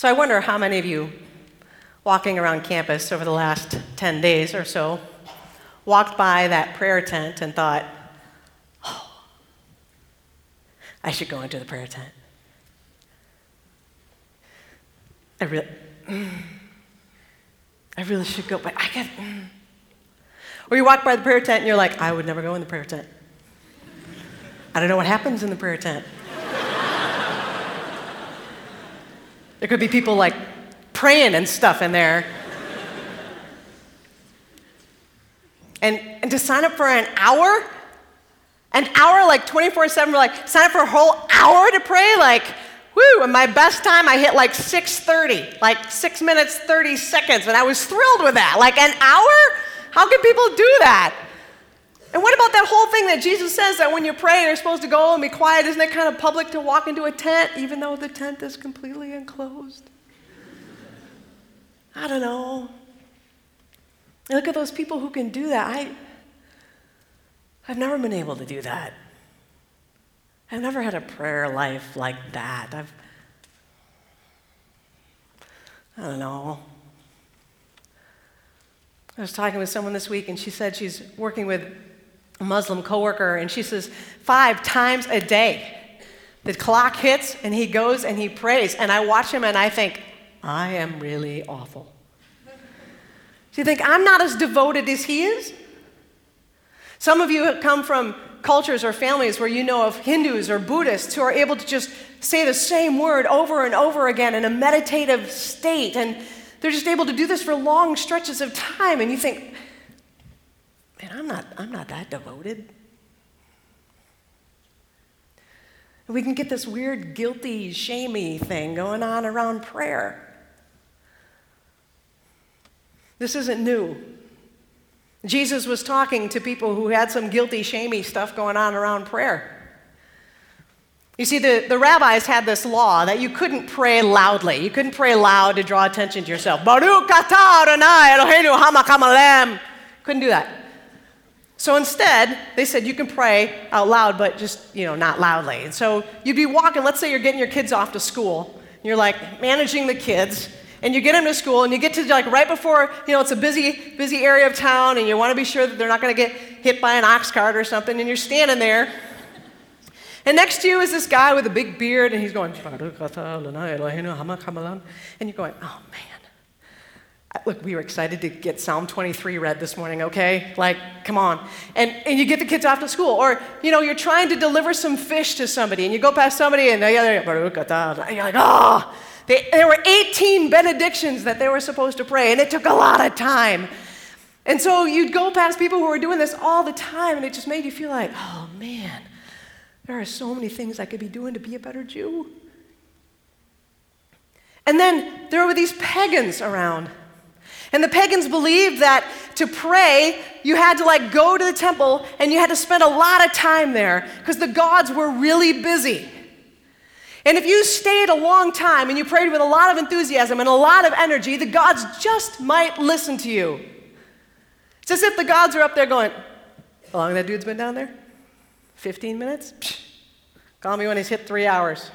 So I wonder how many of you walking around campus over the last 10 days or so walked by that prayer tent and thought, oh, I should go into the prayer tent. I really, I really should go, but I. Mm. Or you walk by the prayer tent and you're like, I would never go in the prayer tent. I don't know what happens in the prayer tent. There could be people like praying and stuff in there. and, and to sign up for an hour, an hour, like 24 7, like sign up for a whole hour to pray, like, whoo, and my best time I hit like 6.30, like six minutes, 30 seconds, and I was thrilled with that. Like an hour? How can people do that? And what about that whole thing that Jesus says that when you pray, you're supposed to go and be quiet? Isn't it kind of public to walk into a tent, even though the tent is completely enclosed? I don't know. And look at those people who can do that. I, I've never been able to do that. I've never had a prayer life like that. I've, I don't know. I was talking with someone this week, and she said she's working with Muslim coworker, and she says five times a day the clock hits, and he goes and he prays. And I watch him, and I think, I am really awful. Do you think I'm not as devoted as he is? Some of you have come from cultures or families where you know of Hindus or Buddhists who are able to just say the same word over and over again in a meditative state. And they're just able to do this for long stretches of time. And you think, not, I'm not that devoted. We can get this weird, guilty, shamey thing going on around prayer. This isn't new. Jesus was talking to people who had some guilty, shamey stuff going on around prayer. You see, the, the rabbis had this law that you couldn't pray loudly. You couldn't pray loud to draw attention to yourself. Baruch atah Adonai Eloheinu. Couldn't do that. So instead, they said you can pray out loud, but just, you know, not loudly. And so you'd be walking, let's say you're getting your kids off to school. You're like managing the kids, and you get them to school and you get to like right before you know it's a busy busy area of town and you want to be sure that they're not going to get hit by an ox cart or something and you're standing there and next to you is this guy with a big beard and he's going and you're going oh man Look, we were excited to get Psalm 23 read this morning, okay? Like, come on. And, and you get the kids off to school. Or, you know, you're trying to deliver some fish to somebody and you go past somebody and you're like, oh, they, there were 18 benedictions that they were supposed to pray, and it took a lot of time. And so you'd go past people who were doing this all the time, and it just made you feel like, oh man, there are so many things I could be doing to be a better Jew. And then there were these pagans around. And the pagans believed that to pray, you had to like go to the temple and you had to spend a lot of time there because the gods were really busy. And if you stayed a long time and you prayed with a lot of enthusiasm and a lot of energy, the gods just might listen to you. It's as if the gods are up there going, How long that dude's been down there? 15 minutes? Psh, call me when he's hit three hours.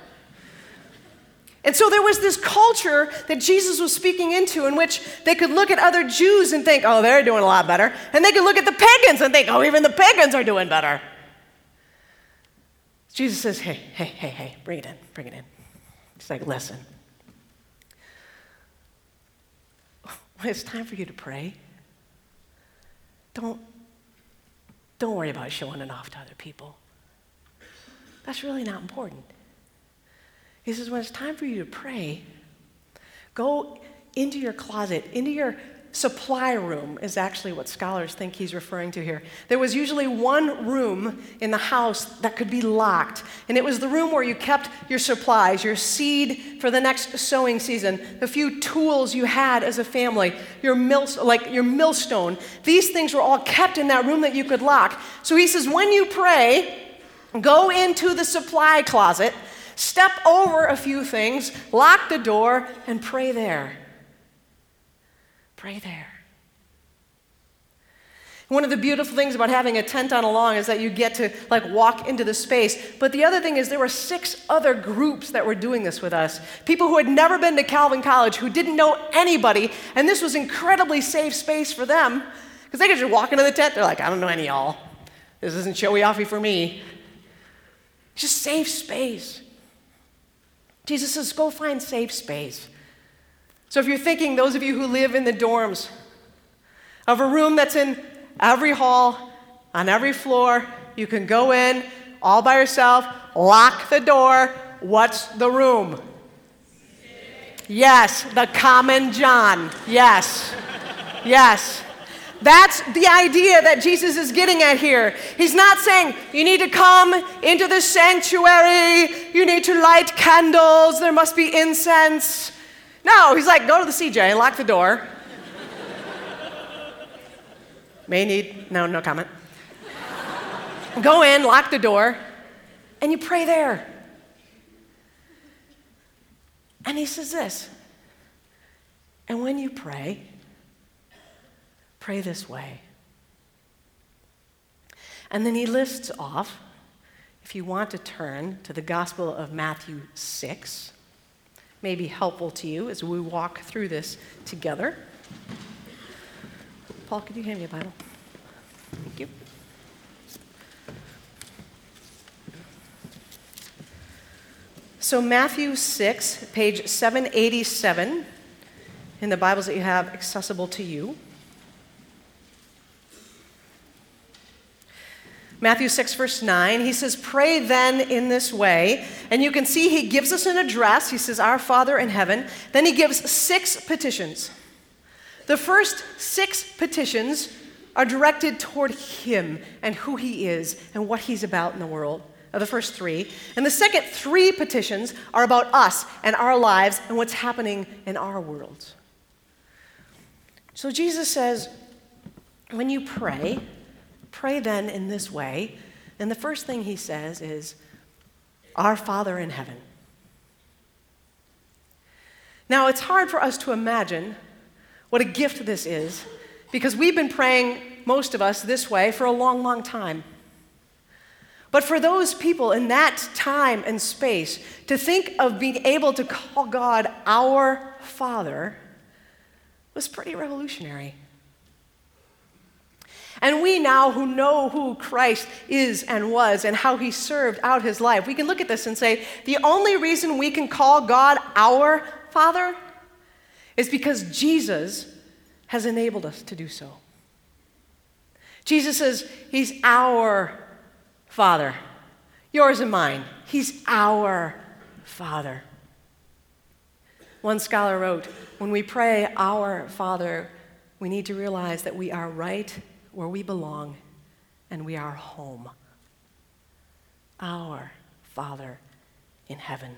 And so there was this culture that Jesus was speaking into in which they could look at other Jews and think, oh, they're doing a lot better. And they could look at the pagans and think, oh, even the pagans are doing better. Jesus says, hey, hey, hey, hey, bring it in, bring it in. He's like, listen. When it's time for you to pray, don't, don't worry about showing it off to other people. That's really not important. He says, when it's time for you to pray, go into your closet, into your supply room is actually what scholars think he's referring to here. There was usually one room in the house that could be locked, and it was the room where you kept your supplies, your seed for the next sowing season, the few tools you had as a family, your mill, like your millstone. These things were all kept in that room that you could lock. So he says, when you pray, go into the supply closet, step over a few things, lock the door, and pray there. Pray there. One of the beautiful things about having a tent on a lawn is that you get to like walk into the space. But the other thing is there were six other groups that were doing this with us. People who had never been to Calvin College, who didn't know anybody, and this was incredibly safe space for them because they could just walk into the tent. They're like, I don't know any y'all. This isn't showy offy for me. Just safe space. Jesus says, go find safe space. So if you're thinking, those of you who live in the dorms, of a room that's in every hall, on every floor. You can go in all by yourself, lock the door. What's the room? Yes, the common John. Yes. Yes. That's the idea that Jesus is getting at here. He's not saying you need to come into the sanctuary, you need to light candles, there must be incense. No, he's like, go to the CJ, and lock the door, May need, no, no comment. Go in, lock the door, and you pray there. And he says this And when you pray, pray this way. And then he lists off, if you want to turn to the Gospel of Matthew 6, may be helpful to you as we walk through this together. Paul, could you hand me a Bible? Thank you. So, Matthew 6, page 787 in the Bibles that you have accessible to you. Matthew 6, verse 9, he says, Pray then in this way. And you can see he gives us an address. He says, Our Father in heaven. Then he gives six petitions. The first six petitions are directed toward him and who he is and what he's about in the world. Are the first three. And the second three petitions are about us and our lives and what's happening in our world. So Jesus says, when you pray, pray then in this way. And the first thing he says is, Our Father in heaven. Now, it's hard for us to imagine what a gift this is because we've been praying, most of us, this way for a long, long time. But for those people in that time and space, to think of being able to call God our Father was pretty revolutionary. And we now, who know who Christ is and was and how he served out his life, we can look at this and say the only reason we can call God our Father is because Jesus has enabled us to do so. Jesus says, He's our Father, yours and mine. He's our Father. One scholar wrote, When we pray, Our Father, we need to realize that we are right where we belong and we are home. Our Father in heaven.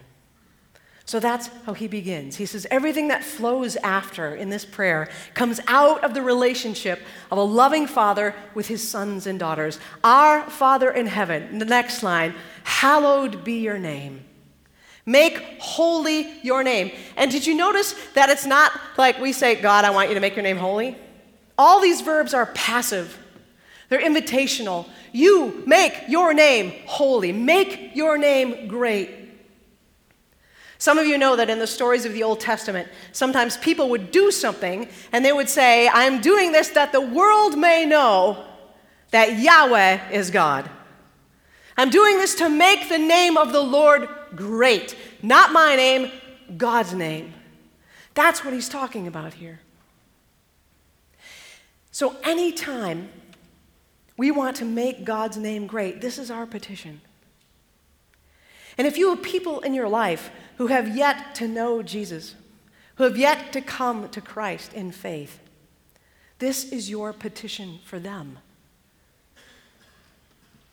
So that's how he begins. He says, Everything that flows after in this prayer comes out of the relationship of a loving father with his sons and daughters. Our Father in heaven. The next line, hallowed be your name. Make holy your name. And did you notice that it's not like we say, God, I want you to make your name holy? All these verbs are passive, they're invitational. You make your name holy, make your name great. Some of you know that in the stories of the Old Testament, sometimes people would do something and they would say, I'm doing this that the world may know that Yahweh is God. I'm doing this to make the name of the Lord great. Not my name, God's name. That's what he's talking about here. So, anytime we want to make God's name great, this is our petition. And if you have people in your life who have yet to know Jesus, who have yet to come to Christ in faith, this is your petition for them.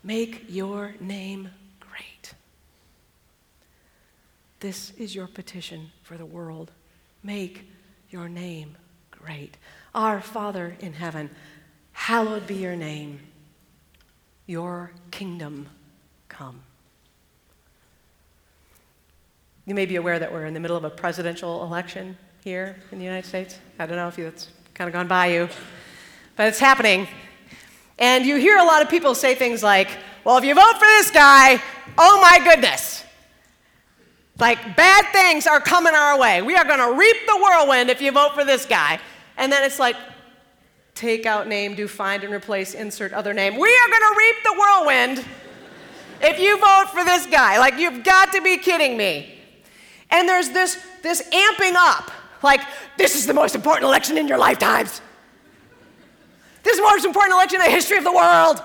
Make your name great. This is your petition for the world. Make your name great. Our Father in heaven, hallowed be your name. Your kingdom come. You may be aware that we're in the middle of a presidential election here in the United States. I don't know if that's kind of gone by you, but it's happening. And you hear a lot of people say things like, well, if you vote for this guy, oh my goodness. Like, bad things are coming our way. We are going to reap the whirlwind if you vote for this guy. And then it's like, take out name, do find and replace, insert other name. We are going to reap the whirlwind if you vote for this guy. Like, you've got to be kidding me. And there's this, this amping up. Like, this is the most important election in your lifetimes. This is the most important election in the history of the world.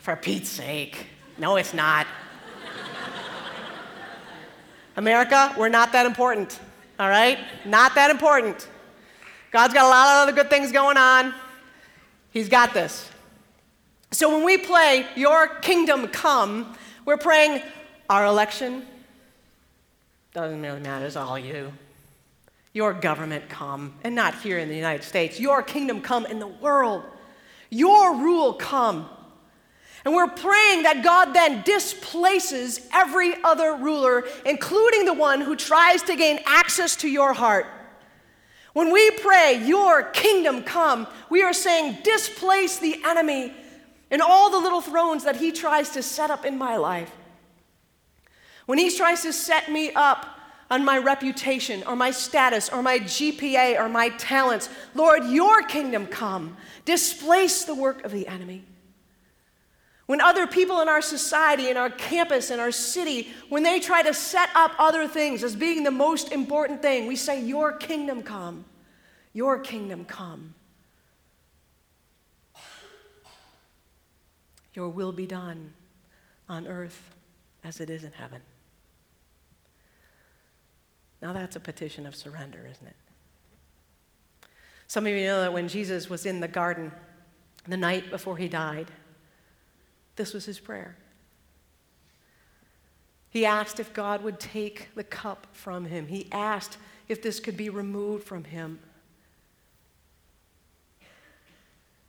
For Pete's sake. No, it's not. America, we're not that important, all right? Not that important. God's got a lot of other good things going on. He's got this. So when we play Your Kingdom Come, we're praying our election. Doesn't really matter, it's all you. Your government come, and not here in the United States. Your kingdom come in the world. Your rule come. And we're praying that God then displaces every other ruler, including the one who tries to gain access to your heart. When we pray, Your kingdom come, we are saying, displace the enemy and all the little thrones that he tries to set up in my life. When he tries to set me up on my reputation or my status or my GPA or my talents, Lord, Your kingdom come, displace the work of the enemy. When other people in our society, in our campus, in our city, when they try to set up other things as being the most important thing, we say, Your kingdom come. Your kingdom come. Your will be done on earth as it is in heaven. Now that's a petition of surrender, isn't it? Some of you know that when Jesus was in the garden the night before he died, this was his prayer. He asked if God would take the cup from him. He asked if this could be removed from him.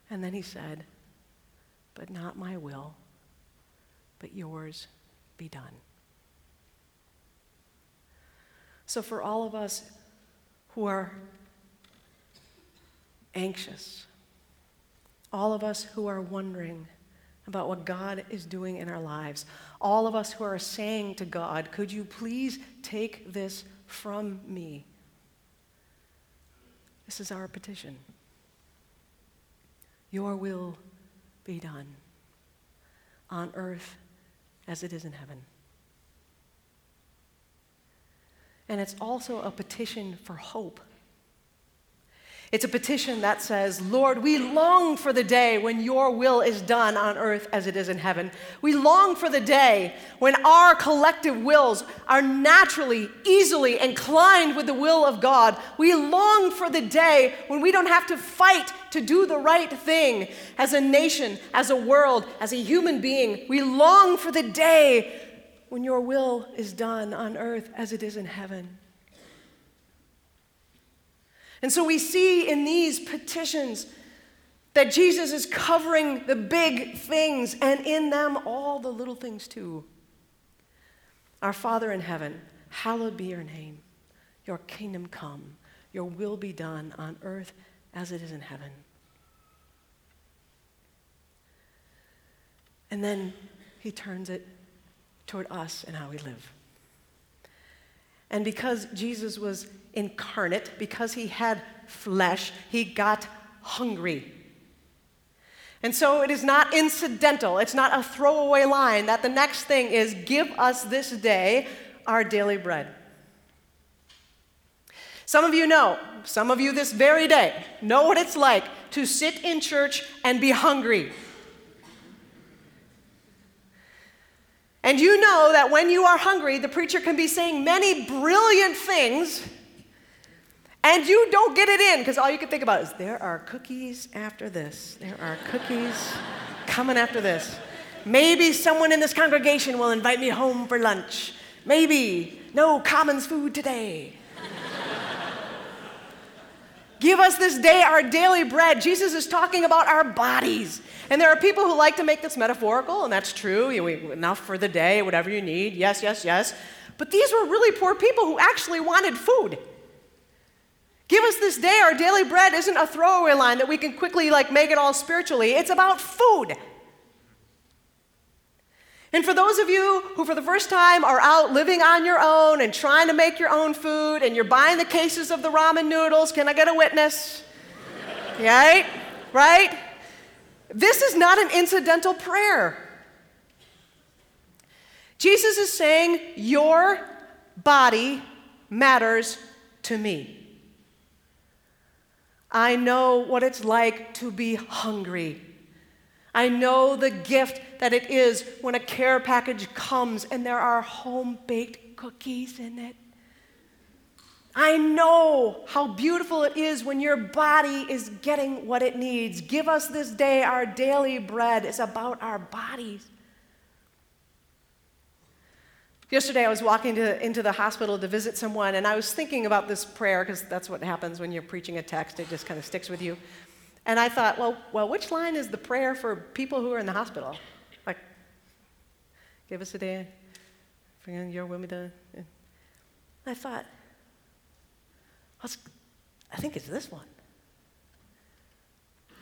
And then he said, But not my will, but yours be done. So, for all of us who are anxious, all of us who are wondering, about what God is doing in our lives. All of us who are saying to God, Could you please take this from me? This is our petition. Your will be done on earth as it is in heaven. And it's also a petition for hope. It's a petition that says, Lord, we long for the day when your will is done on earth as it is in heaven. We long for the day when our collective wills are naturally, easily inclined with the will of God. We long for the day when we don't have to fight to do the right thing as a nation, as a world, as a human being. We long for the day when your will is done on earth as it is in heaven. And so we see in these petitions that Jesus is covering the big things and in them all the little things too. Our Father in heaven, hallowed be your name. Your kingdom come. Your will be done on earth as it is in heaven. And then he turns it toward us and how we live. And because Jesus was incarnate, because he had flesh, he got hungry. And so it is not incidental, it's not a throwaway line that the next thing is give us this day our daily bread. Some of you know, some of you this very day know what it's like to sit in church and be hungry. And you know that when you are hungry, the preacher can be saying many brilliant things, and you don't get it in because all you can think about is there are cookies after this. There are cookies coming after this. Maybe someone in this congregation will invite me home for lunch. Maybe. No commons food today. Give us this day our daily bread. Jesus is talking about our bodies. And there are people who like to make this metaphorical, and that's true. You know, enough for the day, whatever you need. Yes, yes, yes. But these were really poor people who actually wanted food. Give us this day our daily bread isn't a throwaway line that we can quickly like make it all spiritually. It's about food. And for those of you who, for the first time, are out living on your own and trying to make your own food and you're buying the cases of the ramen noodles, can I get a witness? right? Right? This is not an incidental prayer. Jesus is saying, Your body matters to me. I know what it's like to be hungry. I know the gift that it is when a care package comes and there are home baked cookies in it. I know how beautiful it is when your body is getting what it needs. Give us this day our daily bread. It's about our bodies. Yesterday, I was walking to, into the hospital to visit someone, and I was thinking about this prayer because that's what happens when you're preaching a text, it just kind of sticks with you. And I thought, well, well, which line is the prayer for people who are in the hospital? Like, give us a day, bring your will be done. I thought, I think it's this one.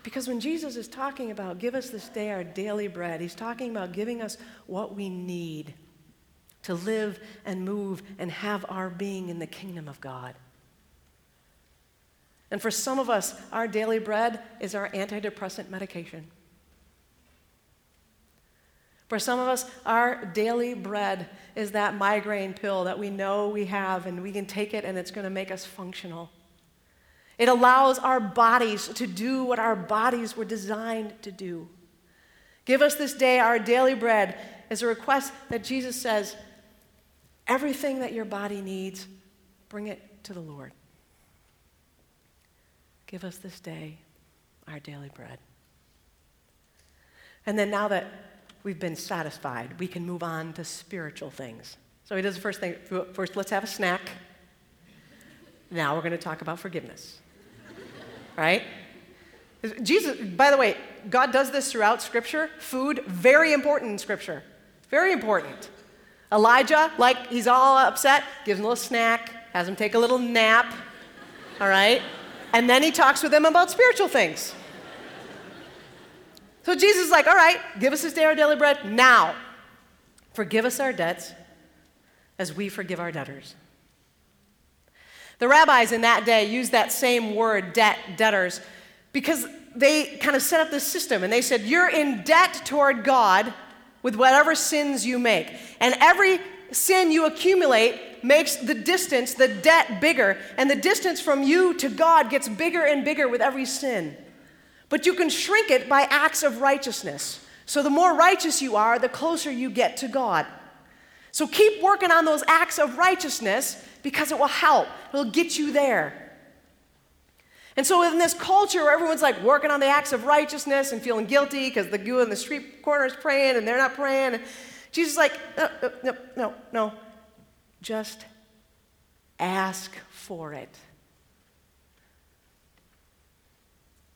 Because when Jesus is talking about give us this day our daily bread, he's talking about giving us what we need to live and move and have our being in the kingdom of God. And for some of us, our daily bread is our antidepressant medication. For some of us, our daily bread is that migraine pill that we know we have and we can take it and it's going to make us functional. It allows our bodies to do what our bodies were designed to do. Give us this day our daily bread is a request that Jesus says, Everything that your body needs, bring it to the Lord. Give us this day our daily bread. And then now that we've been satisfied, we can move on to spiritual things. So he does the first thing. First, let's have a snack. Now we're going to talk about forgiveness. right? Jesus, by the way, God does this throughout Scripture. Food, very important in Scripture. Very important. Elijah, like he's all upset, gives him a little snack, has him take a little nap, all right? And then he talks with them about spiritual things. So Jesus is like, all right, give us this day our daily bread now. Forgive us our debts as we forgive our debtors. The rabbis in that day used that same word, debt, debtors, because they kind of set up this system and they said, You're in debt toward God with whatever sins you make. And every sin you accumulate makes the distance, the debt bigger. And the distance from you to God gets bigger and bigger with every sin. But you can shrink it by acts of righteousness. So the more righteous you are, the closer you get to God. So keep working on those acts of righteousness because it will help, it'll get you there. And so, in this culture where everyone's like working on the acts of righteousness and feeling guilty because the guy in the street corner is praying and they're not praying, Jesus is like, no, no, no, no, no. Just ask for it.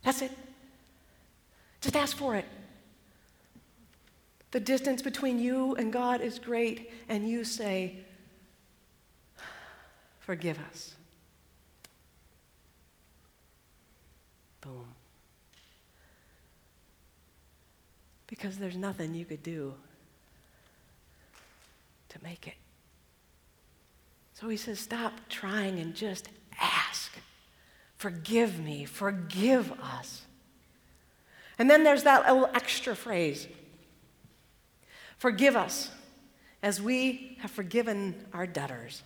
That's it. Just ask for it. The distance between you and God is great, and you say, Forgive us. Because there's nothing you could do to make it. So he says, Stop trying and just ask. Forgive me. Forgive us. And then there's that little extra phrase Forgive us as we have forgiven our debtors.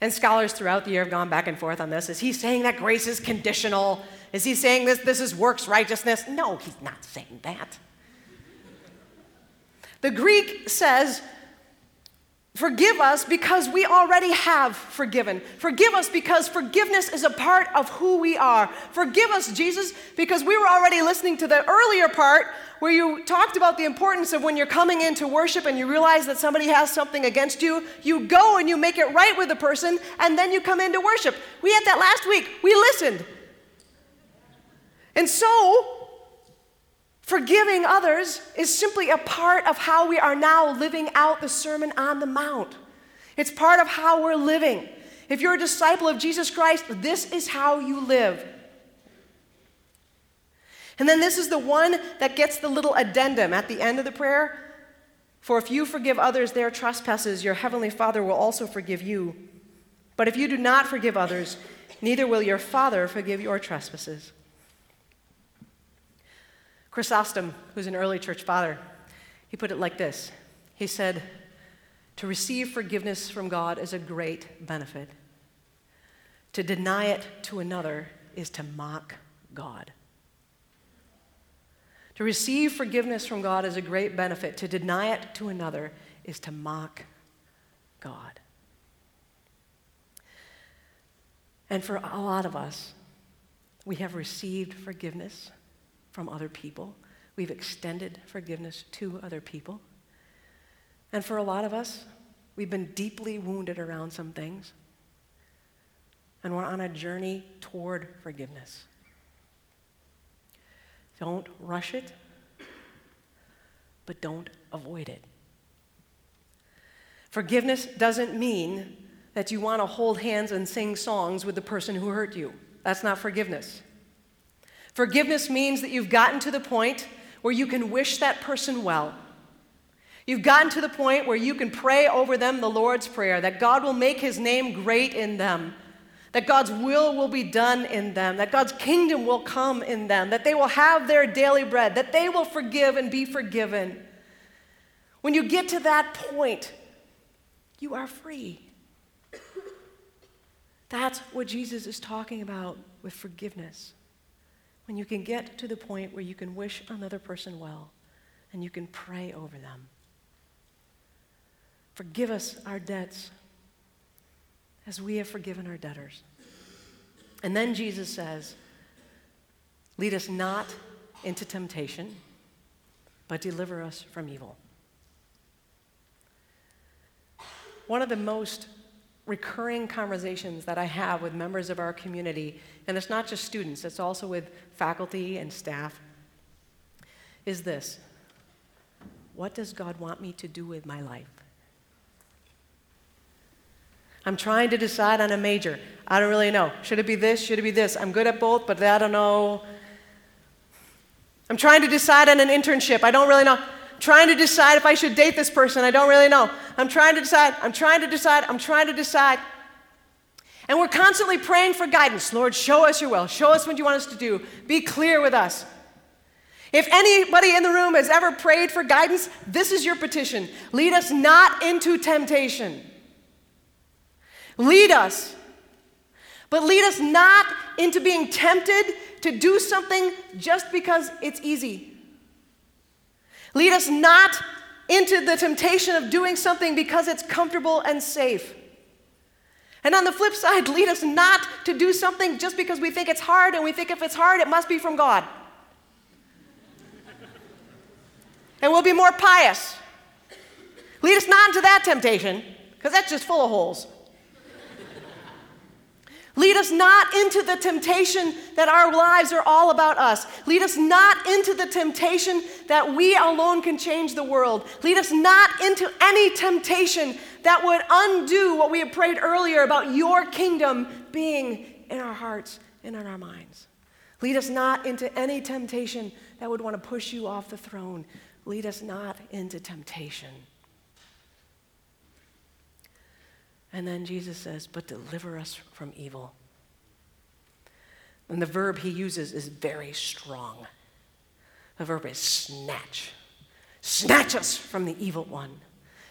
And scholars throughout the year have gone back and forth on this. Is he saying that grace is conditional? Is he saying this, this is works righteousness? No, he's not saying that. The Greek says, Forgive us because we already have forgiven. Forgive us because forgiveness is a part of who we are. Forgive us, Jesus, because we were already listening to the earlier part where you talked about the importance of when you're coming into worship and you realize that somebody has something against you, you go and you make it right with the person, and then you come into worship. We had that last week. We listened. And so, forgiving others is simply a part of how we are now living out the Sermon on the Mount. It's part of how we're living. If you're a disciple of Jesus Christ, this is how you live. And then this is the one that gets the little addendum at the end of the prayer. For if you forgive others their trespasses, your heavenly Father will also forgive you. But if you do not forgive others, neither will your Father forgive your trespasses. Chrysostom, who's an early church father, he put it like this He said, To receive forgiveness from God is a great benefit. To deny it to another is to mock God. To receive forgiveness from God is a great benefit. To deny it to another is to mock God. And for a lot of us, we have received forgiveness from other people. We've extended forgiveness to other people. And for a lot of us, we've been deeply wounded around some things. And we're on a journey toward forgiveness. Don't rush it, but don't avoid it. Forgiveness doesn't mean that you want to hold hands and sing songs with the person who hurt you. That's not forgiveness. Forgiveness means that you've gotten to the point where you can wish that person well. You've gotten to the point where you can pray over them the Lord's Prayer, that God will make his name great in them, that God's will will be done in them, that God's kingdom will come in them, that they will have their daily bread, that they will forgive and be forgiven. When you get to that point, you are free. That's what Jesus is talking about with forgiveness when you can get to the point where you can wish another person well and you can pray over them. Forgive us our debts as we have forgiven our debtors. And then Jesus says, Lead us not into temptation, but deliver us from evil. One of the most recurring conversations that I have with members of our community, and it's not just students, it's also with faculty and staff, is this What does God want me to do with my life? I'm trying to decide on a major. I don't really know. Should it be this? Should it be this? I'm good at both, but I don't know. I'm trying to decide on an internship. I don't really know trying to decide if I should date this person. I don't really know. I'm trying to decide. I'm trying to decide. I'm trying to decide. And we're constantly praying for guidance. Lord, show us your will. Show us what you want us to do. Be clear with us. If anybody in the room has ever prayed for guidance, this is your petition. Lead us not into temptation. Lead us. But lead us not into being tempted to do something just because it's easy. Lead us not into the temptation of doing something because it's comfortable and safe. And on the flip side, lead us not to do something just because we think it's hard and we think if it's hard, it must be from God. and we'll be more pious. Lead us not into that temptation because that's just full of holes. Lead us not into the temptation that our lives are all about us. Lead us not into the temptation that we alone can change the world. Lead us not into any temptation that would undo what we have prayed earlier about your kingdom being in our hearts and in our minds. Lead us not into any temptation that would want to push you off the throne. Lead us not into temptation. And then Jesus says, But deliver us from evil. And the verb he uses is very strong. The verb is snatch. Snatch us from the evil one.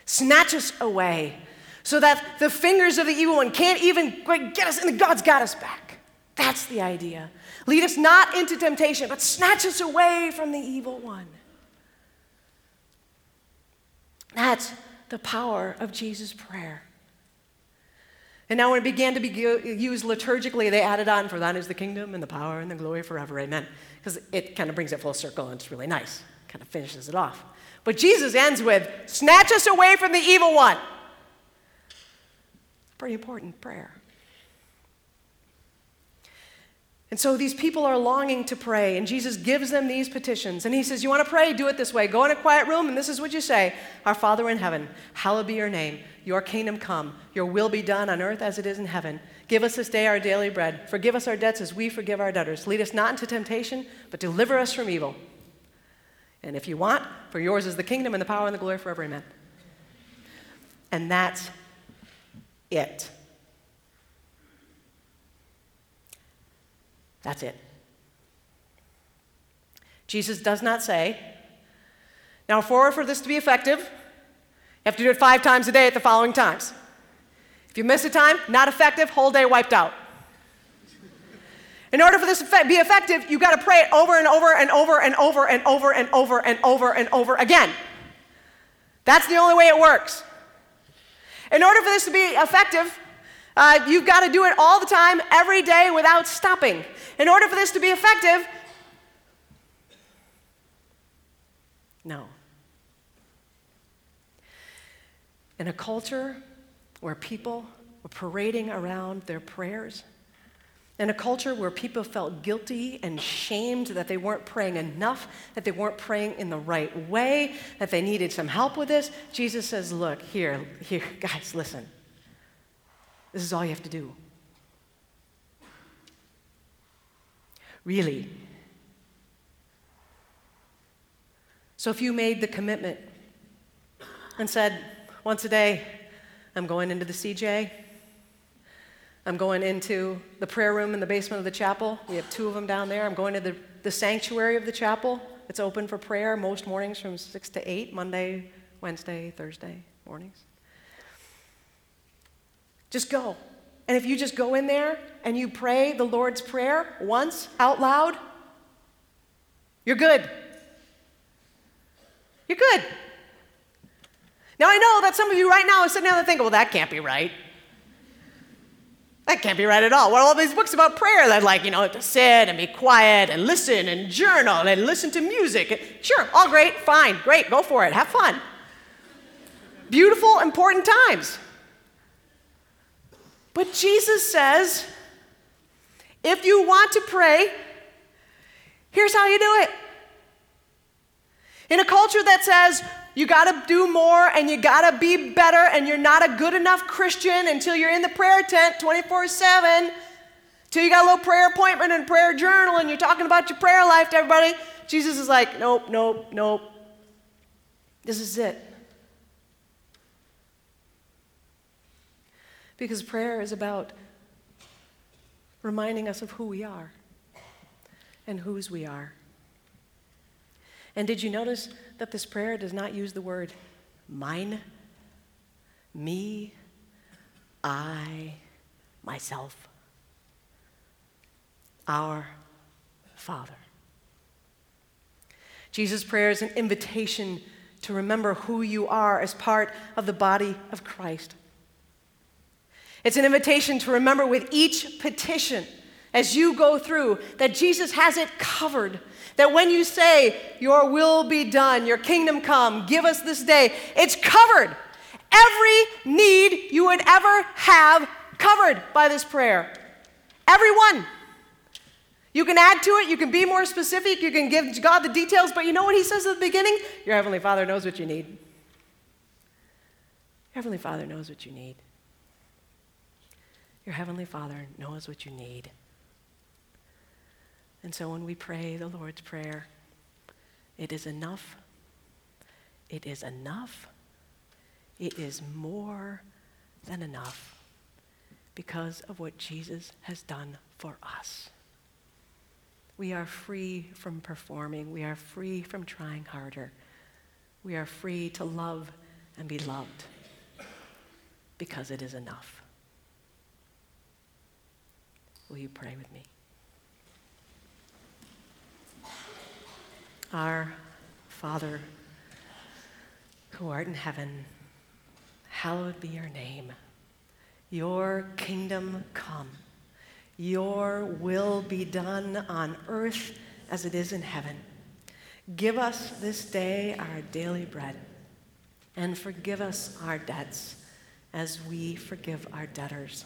Snatch us away so that the fingers of the evil one can't even get us, and God's got us back. That's the idea. Lead us not into temptation, but snatch us away from the evil one. That's the power of Jesus' prayer. And now, when it began to be used liturgically, they added on, For thine is the kingdom and the power and the glory forever. Amen. Because it kind of brings it full circle and it's really nice, kind of finishes it off. But Jesus ends with, Snatch us away from the evil one. Pretty important prayer. And so these people are longing to pray, and Jesus gives them these petitions. And he says, You want to pray? Do it this way. Go in a quiet room, and this is what you say Our Father in heaven, hallowed be your name. Your kingdom come. Your will be done on earth as it is in heaven. Give us this day our daily bread. Forgive us our debts as we forgive our debtors. Lead us not into temptation, but deliver us from evil. And if you want, for yours is the kingdom and the power and the glory forever. Amen. And that's it. That's it. Jesus does not say, now, for, for this to be effective, you have to do it five times a day at the following times. If you miss a time, not effective, whole day wiped out. In order for this to be effective, you've got to pray it over and over and over and over and over and over and over and over again. That's the only way it works. In order for this to be effective, uh, you've got to do it all the time, every day, without stopping. In order for this to be effective, no. In a culture where people were parading around their prayers, in a culture where people felt guilty and shamed that they weren't praying enough, that they weren't praying in the right way, that they needed some help with this, Jesus says, Look, here, here, guys, listen. This is all you have to do. Really. So if you made the commitment and said, once a day, I'm going into the CJ, I'm going into the prayer room in the basement of the chapel. We have two of them down there. I'm going to the, the sanctuary of the chapel. It's open for prayer most mornings from 6 to 8, Monday, Wednesday, Thursday mornings. Just go. And if you just go in there and you pray the Lord's Prayer once out loud, you're good. You're good. Now, I know that some of you right now are sitting there and thinking, well, that can't be right. That can't be right at all. Well, all these books about prayer that, like, you know, to sit and be quiet and listen and journal and listen to music. Sure, all great, fine, great, go for it, have fun. Beautiful, important times. But Jesus says, if you want to pray, here's how you do it. In a culture that says you got to do more and you got to be better and you're not a good enough Christian until you're in the prayer tent 24 7, till you got a little prayer appointment and prayer journal and you're talking about your prayer life to everybody, Jesus is like, nope, nope, nope. This is it. Because prayer is about reminding us of who we are and whose we are. And did you notice that this prayer does not use the word mine, me, I, myself? Our Father. Jesus' prayer is an invitation to remember who you are as part of the body of Christ. It's an invitation to remember with each petition as you go through that Jesus has it covered. That when you say, Your will be done, your kingdom come, give us this day, it's covered. Every need you would ever have covered by this prayer. Every one. You can add to it, you can be more specific, you can give God the details, but you know what He says at the beginning? Your Heavenly Father knows what you need. Your Heavenly Father knows what you need. Your Heavenly Father knows what you need. And so when we pray the Lord's Prayer, it is enough. It is enough. It is more than enough because of what Jesus has done for us. We are free from performing. We are free from trying harder. We are free to love and be loved because it is enough. Will you pray with me? Our Father, who art in heaven, hallowed be your name. Your kingdom come. Your will be done on earth as it is in heaven. Give us this day our daily bread, and forgive us our debts as we forgive our debtors